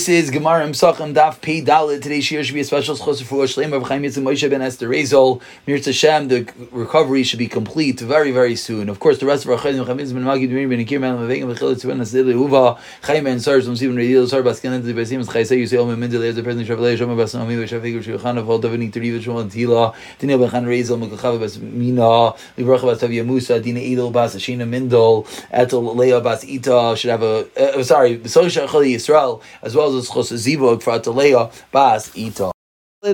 This is Gemara Imsachim Daf Pei Dalit. Today's shir should be a special schos for Shleim of Chaim Yitzim Moshe ben Esther Rezel. Mir Hashem, the recovery should be complete very, very soon. Of course, the rest of our Chaim Chaim Yitzim ben Magi Dmir ben Akir Ben Mavegim Vechil Tzven Asil Uva Chaim ben Sar Zum Sivin Redil Sar Baskin the Besim Chaisei Yisrael Ben Mendel as the president Shavlei Shoma Basam Ami Shavig Shulchan of all Davini Teriv Shoma Tila Daniel ben Chan Rezel Mekachav Bas Mina Libracha Bas Tavia Musa Dina Edel Bas Ashina Mindel Etel Leah Bas Ita should have a uh, sorry Sosha Chali Yisrael as well for Atalea Bas Ita.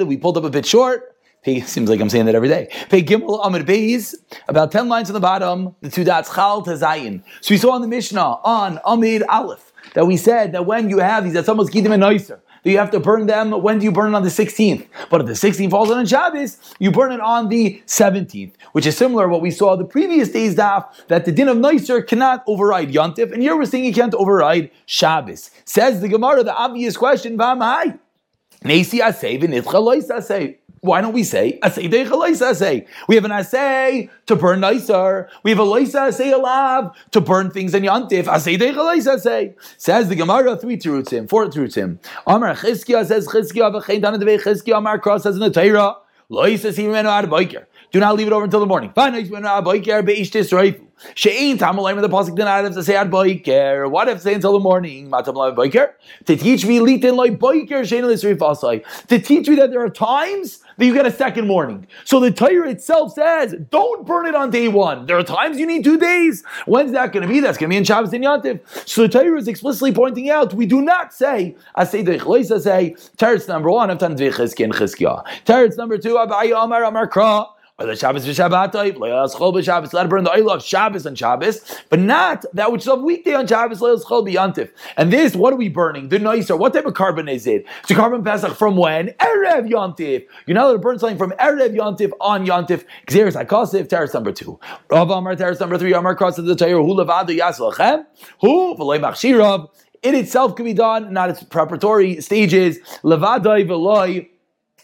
We pulled up a bit short. Seems like I'm saying that every day. Pay Gimel Amid Beis, about 10 lines on the bottom, the two dots, Chal to Zayin. So we saw on the Mishnah on Amid Aleph that we said that when you have these, that's almost Gidim and Noiser. You have to burn them, when do you burn it on the 16th? But if the 16th falls on a Shabbos, you burn it on the 17th, which is similar to what we saw the previous day's daf, that the din of Noiser cannot override Yontif, and here we're saying you can't override Shabbos. Says the Gemara, the obvious question, V'amai. Nesi asay v'nitcha lois asay. Why don't we say asay asay? We have an asay to burn noiser. We have a loisa asay alav to burn things in yantif. Asay asay. Says the Gemara three terutzim, four terutzim. Amar Chizkiah says Chizkiah v'chein dana devei Chizkiah. Amar Kra says in the Torah. Loisa simenu ad. Do not leave it over until the morning. Fine, She'ain tamalayim the pasuk not have to say ad boiker. What if say until the morning? Boiker to teach me litin like boiker she'ain l'srifasai to teach me that there are times that you get a second morning. So the Torah itself says, don't burn it on day one. There are times you need two days. When's that going to be? That's going to be in Shabbos and Yantiv. So the Torah is explicitly pointing out, we do not say, I say the say, Teretz number one, Dvichizki and Chizkiah. Teretz number two, Abai Amar Amar Kra let it burn the oil of Shabbos on Shabbos, but not that which is of weekday on Shabbos, le'as chol b'Yantif. And this, what are we burning? The noiser. What type of korban is it? It's a korban Pesach from when? Erev Yantif. You're not allowed to burn something from Erev Yantif on Yantif. Xeris HaKosif, teretz number two. Rav Amar, teretz number three, Amar Kra the Torah, hu levadu yas lachem, hu v'loy machshirav. It itself can be done, not its preparatory stages. Levadai v'loy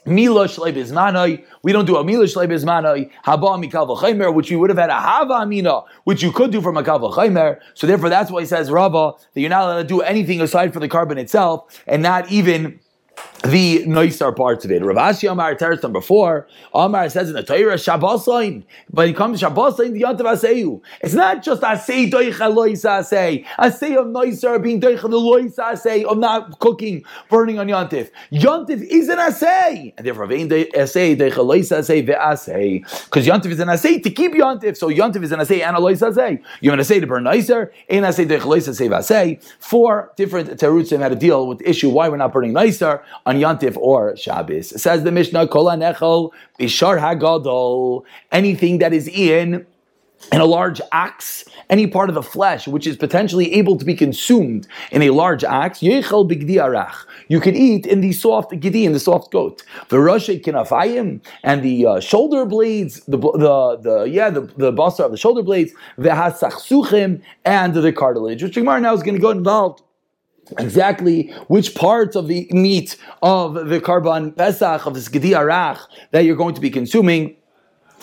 Mila Shleibizmanai. We don't do a Mila Shleibizmanai. Haba Mikal V'chaymer, which you would have had a Hava Amina, which you could do from a V'chaymer. So therefore, that's why he says Rava that you're not allowed to do anything aside from the korban itself, and not even the noisar parts of it. Rav Ashi Amar Teretz number four, Amar says in the Torah Shabbosain, but it comes to Shabbosain the Yantav Aseyu. It's not just Asei Doicha Loisa Asei, Asei of noisar being Doicha Loisa Asei of not cooking, burning on Yantif. Yantif is an Asei, and therefore Vein Asei Doicha Loisa Asei Ve'asei, because Yantif is an Asei to keep Yantif, so Yantif is an Asei and a Loisa Asei. You're going to say to burn noisar, in Asei Doicha Loisa Asei Ve'asei. Four different terutzim had to deal with the issue why we're not burning noisar on Yantif or Shabbos. Says the Mishnah, Kol Anechel Bishar Hagadol. Anything that is in in a large axe, any part of the flesh which is potentially able to be consumed in a large axe, yechel bigdiarach. You can eat in the soft gidi, in the soft goat. The roshe kinafayim and the uh, shoulder blades, the the the yeah the the basar of the shoulder blades, the and the cartilage. Which Gemara now is going to go involved exactly which parts of the meat of the korban pesach of the skidi arach that you're going to be consuming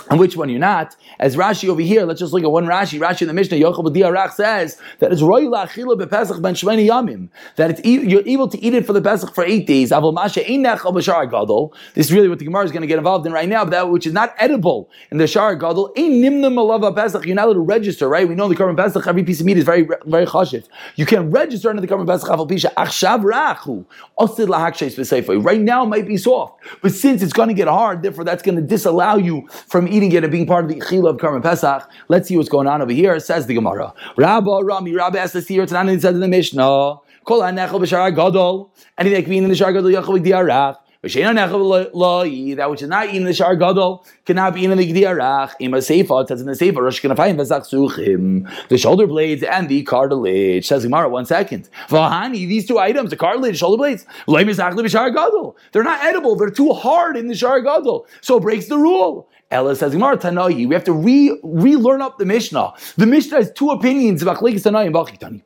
and which one you're not. As Rashi over here, let's just look at one Rashi. Rashi in the Mishnah, Yochel B'diarach says that it's roy la'achila b'pesach ben shmeni yamim. That it's you're able to eat it for the pesach for eight days. Avol masha einachal b'shar gadol. This is really what the Gemara is going to get involved in right now. But that which is not edible in the shar gadol, ein nimnum alava pesach. You're not allowed to register, right? We know the korban pesach. Every piece of meat is very very chashiv. You can register under the korban pesach. Avol pisha achshav rachu osid lahakshay. Right now it might be soft, but since it's going to get hard, therefore that's going to disallow you from eating it and being part of the Chila of Karman Pesach. Let's see what's going on over here. Says the Gemara. Rabba Rami, Rabba asked us here, Tanan said in the Mishnah, Kol HaNechel B'Shar Gadol, anything that can be in the Shar Gadol, Yachal B'Diarach, that which is not eaten in the shar gadol cannot be eaten in the gdiarach. Ima seifa says in the seifa rosh kanafayim v'zak suchim the shoulder blades and the cartilage. Says Gemara. One second. Vahani these two items the cartilage shoulder blades they're not edible. They're too hard in the shar gadol, so it breaks the rule. Ella says Gemara Tanayi. We have to re relearn up the Mishnah. The Mishnah has two opinions of Achlikis Tanayi and Bachik Tani.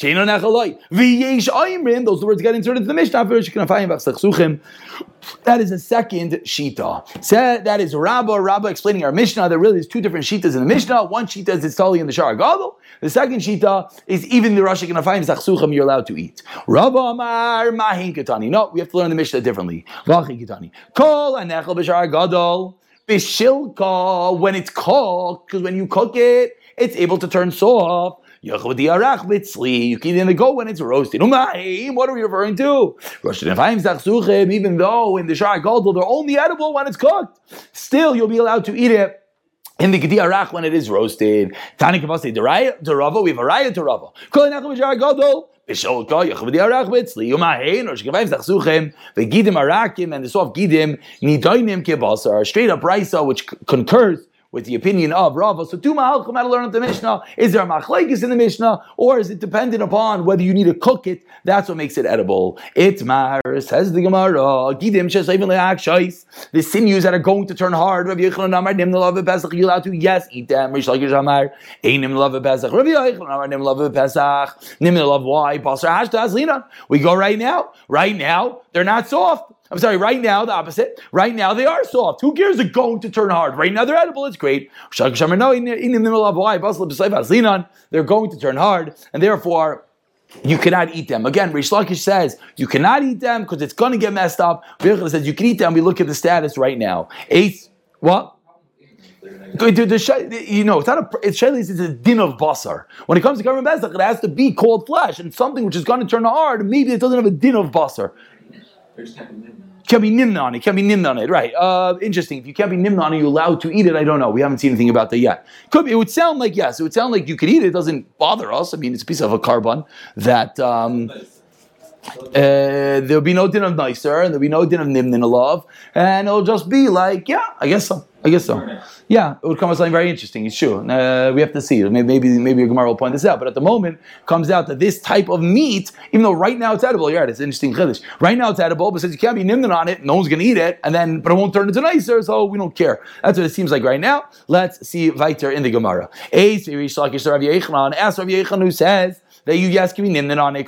In Achim Shar Gadol Those words get inserted into the Mishnah. That is a second shita. That is Rabbah, Rabbah explaining our Mishnah. There really is two different shitas in the Mishnah. One shita is totally in the Shar Gadol. The second shita is even the Rosh Hashanah Zachsuchim you're allowed to eat. Rabbah Amar Mahin Ketani. No, we have to learn the Mishnah differently. Vachin Ketani. Kol Anechel B'Shar Gadol. Bishilka, when it's cooked, because when you cook it, it's able to turn soft. You can the go when it's roasted. What are we referring to? Even though in the Shar Gadol they're only edible when it's cooked, still you'll be allowed to eat it. In the Gedi Arach when it is roasted, Tani Kavasi, the Raya to Rava, we have a Raya to Rava. Kol Nachum Shar Gadol, Bisholka, the Arach Bitzli, Yumahein, or Shkavayim Zachsuchem, the Gidim Arakim, and the soft Gidim, Nidoinim Kibasar, straight up Raisa, which concurs with the opinion of Rava. So two mahalchim how to learn the Mishnah. Is there a machlekes in the Mishnah, or is it dependent upon whether you need to cook it? That's what makes it edible. It mar says the Gemara. Gidim. The sinews that are going to turn hard. Rabbi Yechon Amar nim love pesach. You allowed to yes eat them. Rish Lakish Amar einim love pesach. Rabbi Yechon Amar nim love pesach. Nim love why? Passer hashta azlina. We go right now. Right now they're not soft. I'm sorry, right now, the opposite. Right now, they are soft. Who cares? They're going to turn hard. Right now, they're edible. It's great. They're going to turn hard, and therefore, you cannot eat them. Again, Rish Lakish says you cannot eat them because it's going to get messed up. Birchel says you can eat them. We look at the status right now. Eight, what? You know, it's not a it's it's a din of basar. When it comes to Karban Pesach, it has to be cold flesh and something which is going to turn hard. Maybe it doesn't have a din of basar. Can be nimna it. Can be nimna on it. Right. Uh, interesting. If you can't be nimna on it, you're allowed to eat it. I don't know. We haven't seen anything about that yet. Could be, it would sound like yes. It would sound like you could eat it. It doesn't bother us. I mean, it's a piece of a korban that. Um, uh, there'll be no din of noiser, and there'll be no din of nimnin love, and it'll just be like, yeah, I guess so. I guess so. Yeah, it would come as something very interesting. It's true. Uh, we have to see. Maybe maybe maybe Gemara will point this out. But at the moment, comes out that this type of meat, even though right now it's edible, you're right. It's interesting chiddush. Right now it's edible, but since you can't be nimdan on it, no one's going to eat it, and then but it won't turn into noiser, so we don't care. That's what it seems like right now. Let's see weiter in the Gemara. Ace Ask Rav Yechon who says that you yes can be nimdan on it.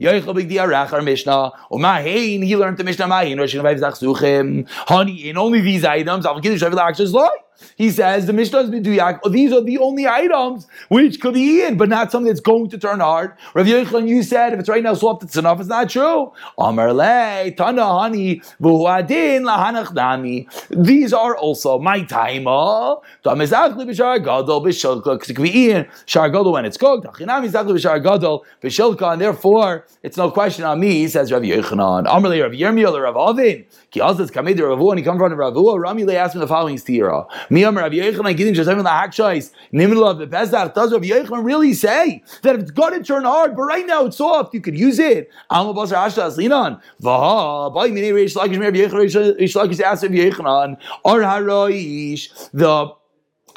Yoichel big diarach our Mishnah. Or he learned the Mishnah Mahain. Rosh Hashanah Honey, in only these items, I'll give you Shavuot Akshas Loi. He says the Mishnah is Biduyak. Oh, these are the only items which could be eaten, but not something that's going to turn hard. Rav Yochanan, you said if it's right now soft, it's enough. It's not true. Amar le tana hani v'huadin lahanach nami. These are also my timer. Tamizachli b'shar gadol b'shilka because it can be eaten shar gadol when it's cooked. Achinami zachli b'shar gadol b'shilka, and therefore it's no question on me. He says Rav Yochanan. Amar le Rav Yirmiyah or Rav Avin. Ki azaz kamed Rav and he comes from Rav Rami le asked him the following stira. Miyam Rav Yochanan Gidim Shazayim LaHakshais Nimel of the Pesach. Does Rav Yochanan really say that if it's going to turn hard, but right now it's soft, you could use it? Alma Basar Ashta Aslinan. Vaha. By Mini Reish Lakish Rav Yochanan Reish Lakish asked Rav Yochanan. Or Haroish the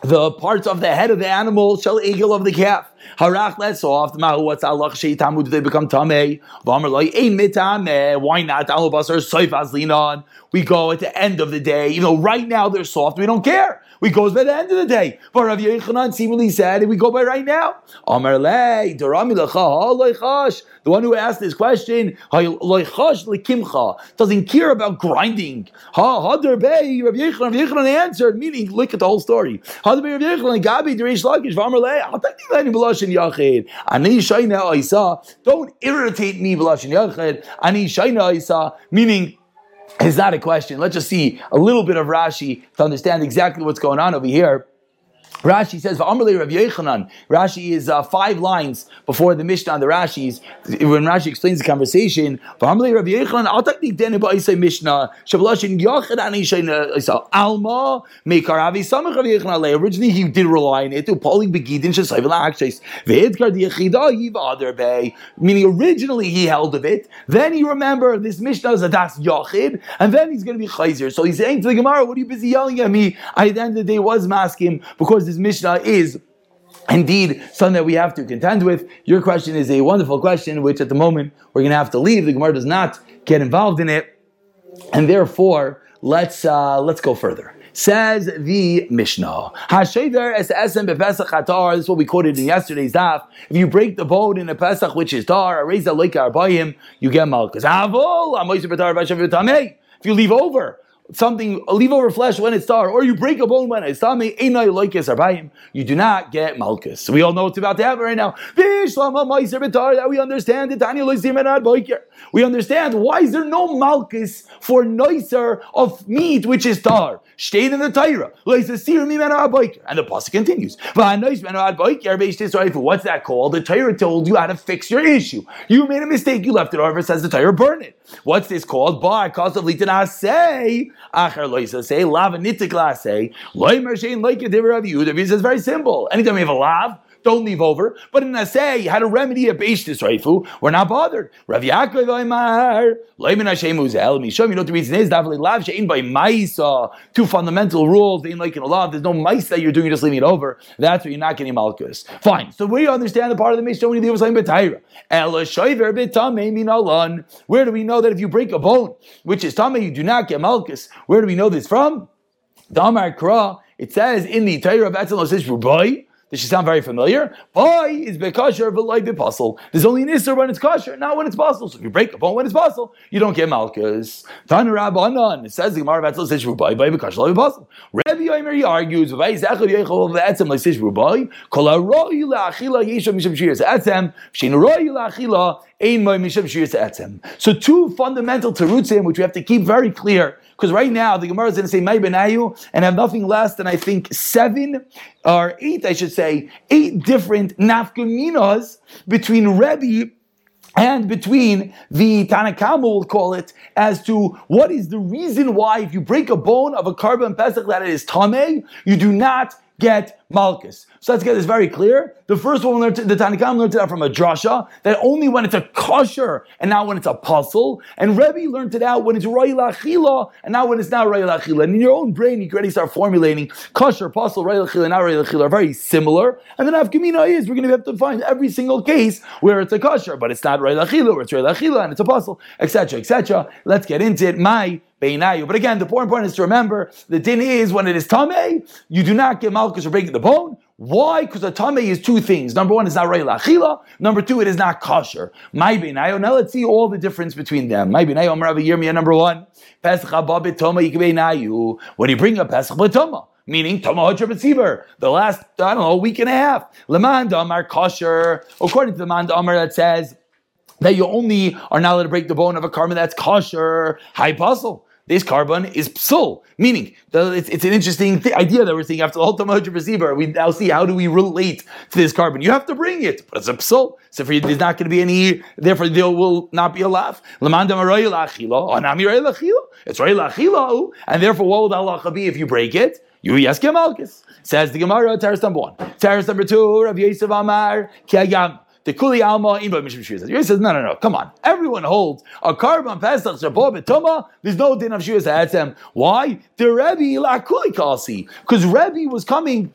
the parts of the head of the animal shall eagle of the calf. Harach lets off. Mahu what's Allah sheitamud they become tamei. V'amar loy ein mitame. Why not? Alu basar soif azlinan. We go at the end of the day. You know, right now they're soft. We don't care. We goes by the end of the day. But Rav Yochanan seemingly said, and we go by right now. Amar le, the one who asked this question, doesn't care about grinding. Ha, Hadar Bey, Rav Yochanan, Rav Yochanan answered, meaning, look at the whole story. Hadar Bey, Rav Yochanan, Gabi, Derish Lakish, Vamar le, Belashin Yachid. Ani Shaina Isa, don't irritate me, Belashin Yachid. Ani Shaina Isa, meaning, is not a question. Let's just see a little bit of Rashi to understand exactly what's going on over here. Rashi says. Rashi is uh, five lines before the Mishnah on the Rashi's. When Rashi explains the conversation. Originally, he did rely on it. Meaning, originally he held of it. Then he remembered this Mishnah is a das yachid, and then he's going to be chayzer. So he's saying to the Gemara, "What are you busy yelling at me?" I, at the end of the day, was masking because this Mishnah is indeed something that we have to contend with. Your question is a wonderful question, which at the moment we're going to have to leave. The Gemara does not get involved in it, and therefore let's uh, let's go further. Says the Mishnah. Hasheder es bepesach hatar. This is what we quoted in yesterday's daf. If you break the bone in a pesach which is tar, a reza loika arbayim, you get malchus. Avol amoyse betar v'shav If you leave over something, leave over flesh when it's tar, or you break a bone when it's tame, you do not get malchus. We all know what's about to happen right now. That we understand it. We understand why is there no malchus for noiser of meat which is tar? Stayed in the Torah. And the pasuk continues. What's that called? The Torah told you how to fix your issue. You made a mistake. You left it over. Says the Torah, burn it. What's this called? By cause of say Acher loisa say lav nitikla say loy mershein like it of you. The reason is very simple. Anytime you have a lav, don't leave over. But in Asay, how to remedy a Beishtis Raifu, we're not bothered. Rav Yaakov Oimar, Leimin Hashem Uzel, Mishom, you know what the reason is, definitely lav she'in by Maisa, two fundamental rules, ain't like in a law, there's no mice that you're doing, you're just leaving it over. That's why you're not getting Malchus. Fine. So we understand the part of the Mishnah when you leave like Betaira. Ela Shoiver Betame Minalan. Where do we know that if you break a bone, which is Tame, you do not get Malchus? Where do we know this from? Damar Kra, it says in the Torah of Etzel Osish Rubai, this should sound very familiar. Boy is bekasher v'loy bepuzzle. There's only an isser when it's kosher, not when it's possible. So if you break a bone when it's possible, you don't get malchus. Tanu Rabbanon. It says the Gemara Vatzel says rubai by bekasher loy bepuzzle. Rabbi Yomer argues v'vay zechad yechol v'etzem leisish rubai kol haroi la'achila yeshem misham shiras etzem shein roi la'achila So two fundamental terutzim which we have to keep very clear because right now the Gemara is going to say May Benayu and have nothing less than I think seven or eight, I should say, eight different nafkaminas between Rebbe and between the Tanakama, we'll call it, as to what is the reason why if you break a bone of a korban pesach that it is tame, you do not get Malchus. So let's get this very clear. The first one, learned, the Tanakham learned it out from a drasha, that only when it's a kosher and not when it's a puzzle. And Rebbe learned it out when it's Roy Lachila and not when it's not Roy Lachila. And in your own brain, you can already start formulating kosher, puzzle, Roy Lachila, not Roy Lachila are very similar. And then Afkamina is, we're going to have to find every single case where it's a kosher, but it's not Roy Lachila, or it's Roy Lachila and it's a puzzle, etc., etc. Let's get into it. My Beinayu. But again, the important point is to remember the din is when it is Tameh, you do not get Malchus or breaking the bone. Why? Because a tummy is two things. Number one, it's not reil achila. Number two, it is not kosher. My benayo. Now let's see all the difference between them. My benayo, Amar Yirmiyah, number one. Pesach ababit toma yikbeinayu. When you bring a pesach b'toma, meaning Tama Hajra the last, I don't know, week and a half. Leman Damar kosher. According to the Man Damar that says that you only are not allowed to break the bone of a karma that's kosher. High puzzle this korban is psul, meaning it's, it's an interesting th- idea that we're seeing after the whole Tamaj receiver. We now see how do we relate to this korban. You have to bring it, but it's a psul. So for you, there's not going to be any, therefore there will not be a laugh. It's and therefore what will the halacha be if you break it? You yes malchus. Says the Gemara, teretz number one. Teretz number two, Rav Yosef Amar, Kiyagam. The Kuli Alma Inba Mishim Shir says. says, no, no, no, come on. Everyone holds a korban Pesach Shabbat Betuma. There's no din of Shir Etzem. Why? The Rebbe La Kuli Kasi. Because Rebbe was coming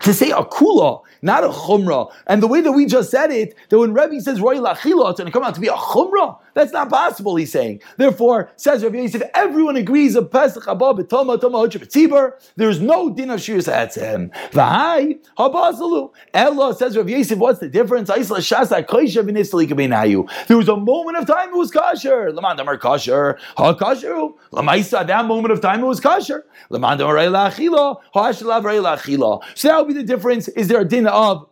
to say a kula not a chumrah. And the way that we just said it, that when Rebbe says roy lachila, it's going to come out to be a chumrah. That's not possible. He's saying. Therefore, says Rabbi Yosef, everyone agrees of Pesach Haba B'Toma Toma Tzibur. There's no din of Shiras Atzem. V'hai Habazalu. Ella says Rabbi Yosef, what's the difference? Aisla Shasa Koisha V'Nisli Kabinayu. There was a moment of time it was kosher. Lamandamar kosher. Ha kosher. Lamaisa. That moment of time it was kosher. Lamandamar Rei Lachila. Ha Ashalav Rei Lachila. So that would be the difference. Is there a din of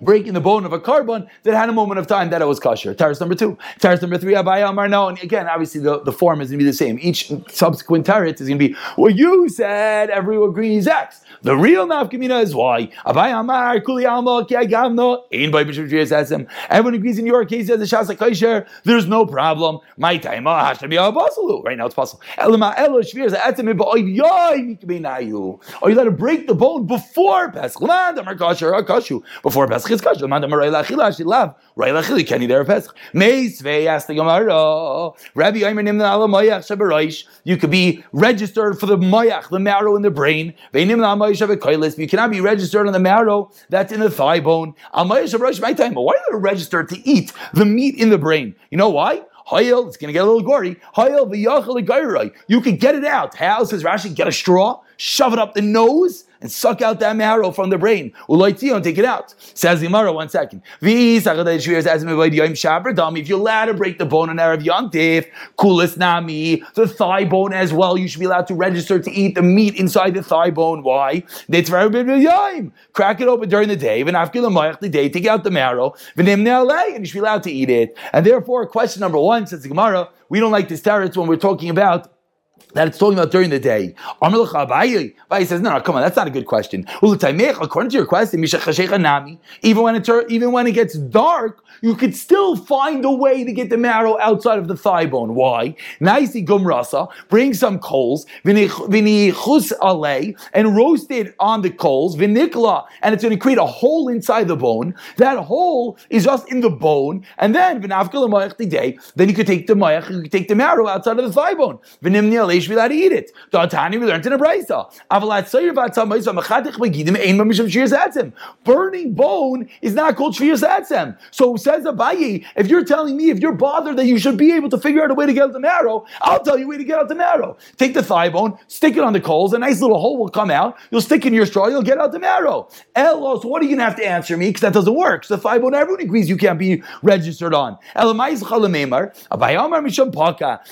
breaking the bone of a korban that had a moment of time that it was kosher. Teretz number two. Teretz number three, Abaye Amar no. And again, obviously the, the form is going to be the same. Each subsequent tarit is going to be, well, you said everyone agrees X. The real nafkamina is why. Abaye Amar, Kuli Alma, Kiagamno, Ein by Bishop Esem. Everyone agrees in your case as a Shasa Kaisher, there's no problem. My time, ah, has to be a possible. Right now it's possible. Elama Elo Shvir Etzem, Or you let it break the bone before Pesach. Land, Amar Kasher, Akashu. Before Pesach. Is kosher. Man damar rayla achila ashilav. Rayla achili kenny there Pesach. Meis vei asked the Gemara. Rabbi Yomer nimna ala moyach shabaroish. You could be registered for the moyach, the marrow in the brain. Vei nimna ala moyach shabakoilis. You cannot be registered on the marrow that's in the thigh bone. Al moyach shabaroish my time. But why are you registered to eat the meat in the brain? You know why? Hayel, it's going to get a little gory. Hayel v'yachal You can get it out. How says Rashi? Get a straw shove it up the nose, and suck out that marrow from the brain. and take it out. Says the Gemara, one second. If you're allowed to break the bone on Erev Yontif, kulis nami, the thigh bone as well, you should be allowed to register to eat the meat inside the thigh bone. Why? Crack it open during the day, the day, take out the marrow, and you should be allowed to eat it. And therefore, question number one, says the Gemara, we don't like this teretz when we're talking about that it's talking about during the day. Abaye says, no, no, come on, that's not a good question. According to your question, even when it even when it gets dark, you could still find a way to get the marrow outside of the thigh bone. Why? Bring some coals, and roast it on the coals, vinikla, and it's going to create a hole inside the bone. That hole is just in the bone, and then then you could take the you could take the marrow outside of the thigh bone be allowed to eat it. The Atani we learned in a brisa. Burning bone is not called shvius etzem. So says Abaye, if you're telling me, if you're bothered that you should be able to figure out a way to get out the marrow, I'll tell you a way to get out the marrow. Take the thigh bone, stick it on the coals, a nice little hole will come out. You'll stick in your straw, you'll get out the marrow. Elo, so what are you going to have to answer me? Because that doesn't work. So the thigh bone, everyone agrees you can't be registered on.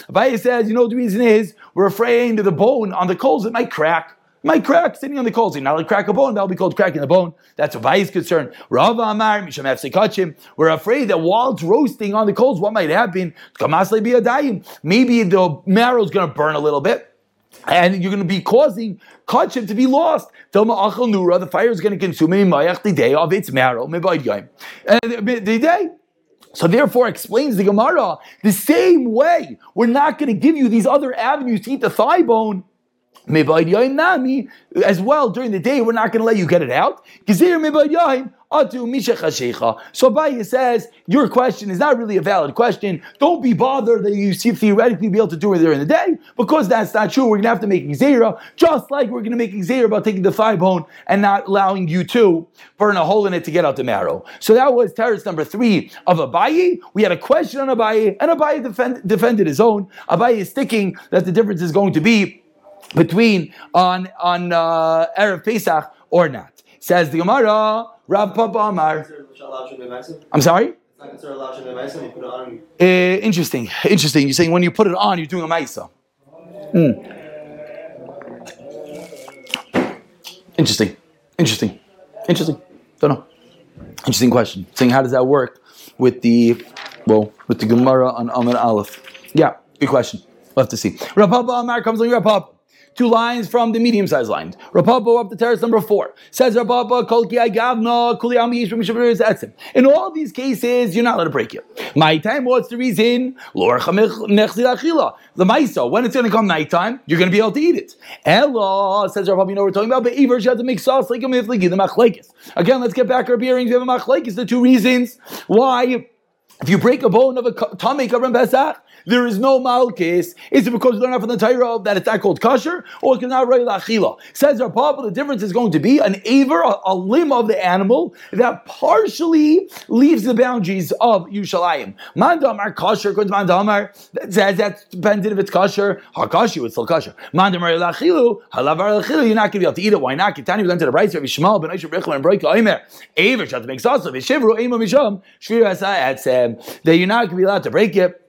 Abaye says, you know what the reason is? We're afraid the bone on the coals, it might crack. It might crack sitting on the coals. You're not crack a bone, that'll be called cracking the bone. That's a Vai concern. Rav Amar, Misham We're afraid that while it's roasting on the coals, what might happen? Maybe the marrow is going to burn a little bit and you're going to be causing kachim to be lost. The fire is going to consume day of its marrow. And the day. So therefore explains the Gemara, the same way, we're not going to give you these other avenues to eat the thigh bone as well during the day, we're not going to let you get it out. So Abaye says, your question is not really a valid question. Don't be bothered that you see theoretically be able to do it during the day, because that's not true. We're going to have to make Xera, just like we're going to make Xera about taking the thigh bone and not allowing you to burn a hole in it to get out the marrow. So that was terrorist number three of Abaye. We had a question on Abaye, and Abaye defend, defended his own. Abaye is sticking that the difference is going to be between on on uh, Erev Pesach or not. Says the Gemara, Rav Papa Amar. I'm sorry? Uh, interesting, interesting. You're saying when you put it on, you're doing a maisa. Mm. Interesting, interesting, interesting. Don't know. Interesting question. Saying how does that work with the well with the Gemara on Amar Aleph? Yeah, good question. We'll have to see. Rav Papa Amar comes on Rav Papa two lines from the medium sized line. Rapapa up to teretz number four. Says Rapapa, In all these cases, you're not allowed to break it. My time, what's the reason? The Maisa, when it's going to come nighttime, you're going to be able to eat it. Ella, says Rapapa, you know we're talking about, but Iver, you have to make sauce like a the. Again, let's get back our bearings. We have a machlekes, the two reasons why. If you break a bone of a tummy covering Pesach, there is no malchus. Is it because you learn out from the Torah that it's not called kosher, or it's not really lachila? Says our Papa, the difference is going to be an aver, a, a, limb of the animal that partially leaves the boundaries of Yushalayim. Mandamar kosher, good mandamar. That says that's dependent if it's kosher. Hakashu, it's still kosher. Mandamar lachilu, halavar lachilu. You're not going to be able to eat it. Why not? Kitani we learned to the right. Rabbi Shmuel ben Aisha Brechel and Breik Oimer. Aver, shot to make sauce of it. Shivru ema misham. Shvir asay That you're not going to be allowed to break it.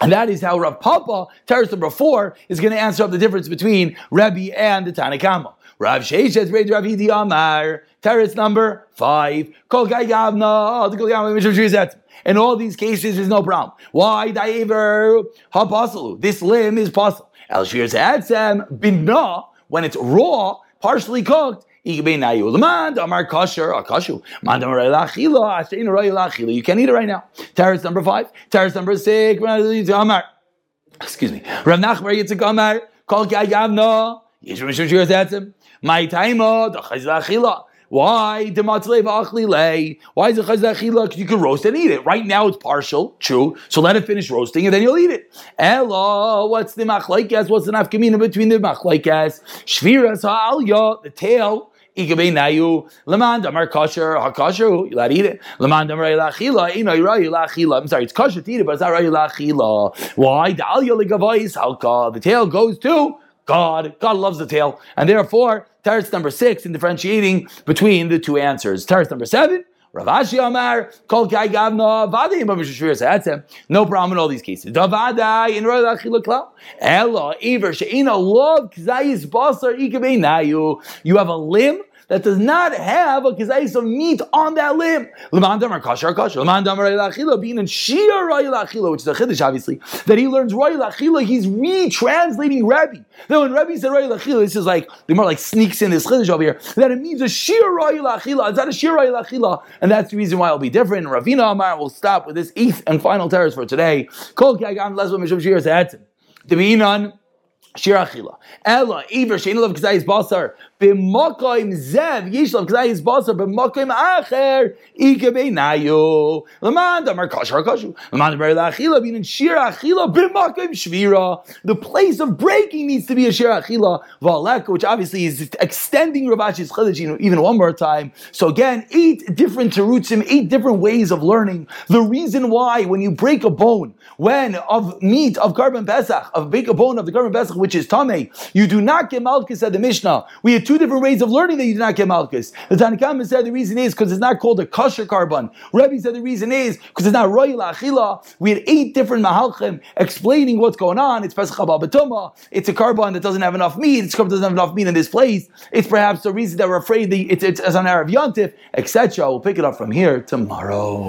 And that is how Rav Papa, teretz number four, is going to answer up the difference between Rabbi and the Tanakama. Rav Sheishes read Rav Hidi Amar, teretz number five. Kol In all these cases, there's no problem. Why? Da'iver ha This limb is possible. El Shir Binna, when it's raw, partially cooked, Oh, you can't eat it right now. Teretz number five. Teretz number six. Excuse me. Rav Nachbar Yitzchak Amar. Kol ki ayavna. Yesh mishum shir zetzim. My time. The chayz why? Why is it chazachila? Because you can roast and eat it. Right now it's partial, true. So let it finish roasting and then you'll eat it. Ella, what's the machlaikas? What's the nafkamina between the machlaikas? Shviras ha'alya, the tail. Nayu damar kosher hakosher. You let eat it. Leman damar know you're. Ilachila. I'm sorry. It's kosher to eat it, but it's not right. Ilachila. Why? The alya ligavais halka. The tail goes to God. God loves the tail. And therefore, teretz number six in differentiating between the two answers. Teretz number seven, Rav Ashi Amar, Kol Kai Gavna, Vadei Babishashvir Satzem. No problem in all these cases. Davadai in Roy Lachila Klau. Ella, Iver, Sheina, Lov, Kzayis, Basar, Ikabei Nayu. You have a limb that does not have a kizayis of meat on that limb. Lemandam or kasher kasher. Lemandam or being in shir achila, which is a chiddush, obviously, that he learns royal achila, he's retranslating Rabbi. Then when Rabbi said royal achila, this is like, the more like sneaks in this chiddush over here, that it means a shir royal achila. It's not a shir royal achila, and that's the reason why it'll be different. Ravina Amar will stop with this eighth and final teretz for today. Kol kagam lesbo mishum shir se'etzim. Devinan, Shir achila. Ella, Iver, Shein Love Kazayis Basar, Zev, Acher, Kashu. Laman, Damar Achila, Bin Shir achila, Shvira. The place of breaking needs to be a Shir achila, which obviously is extending Ravashi's Chiddush even one more time. So again, eight different terutzim, eight different ways of learning. The reason why when you break a bone, when of meat, of korban Pesach, of break a bone of the korban Pesach, which is Tame. You do not get Malchus at the Mishnah. We had two different ways of learning that you do not get Malchus. The Tanakhama said the reason is because it's not called a kosher korban. Rebbe said the reason is because it's not Royal Achila. We had eight different Mahalchim explaining what's going on. It's Pesach Batuma. It's a korban that doesn't have enough meat. It's a doesn't have enough meat in this place. It's perhaps the reason that we're afraid that it's, it's as an Arab Yontif, etc. We'll pick it up from here tomorrow.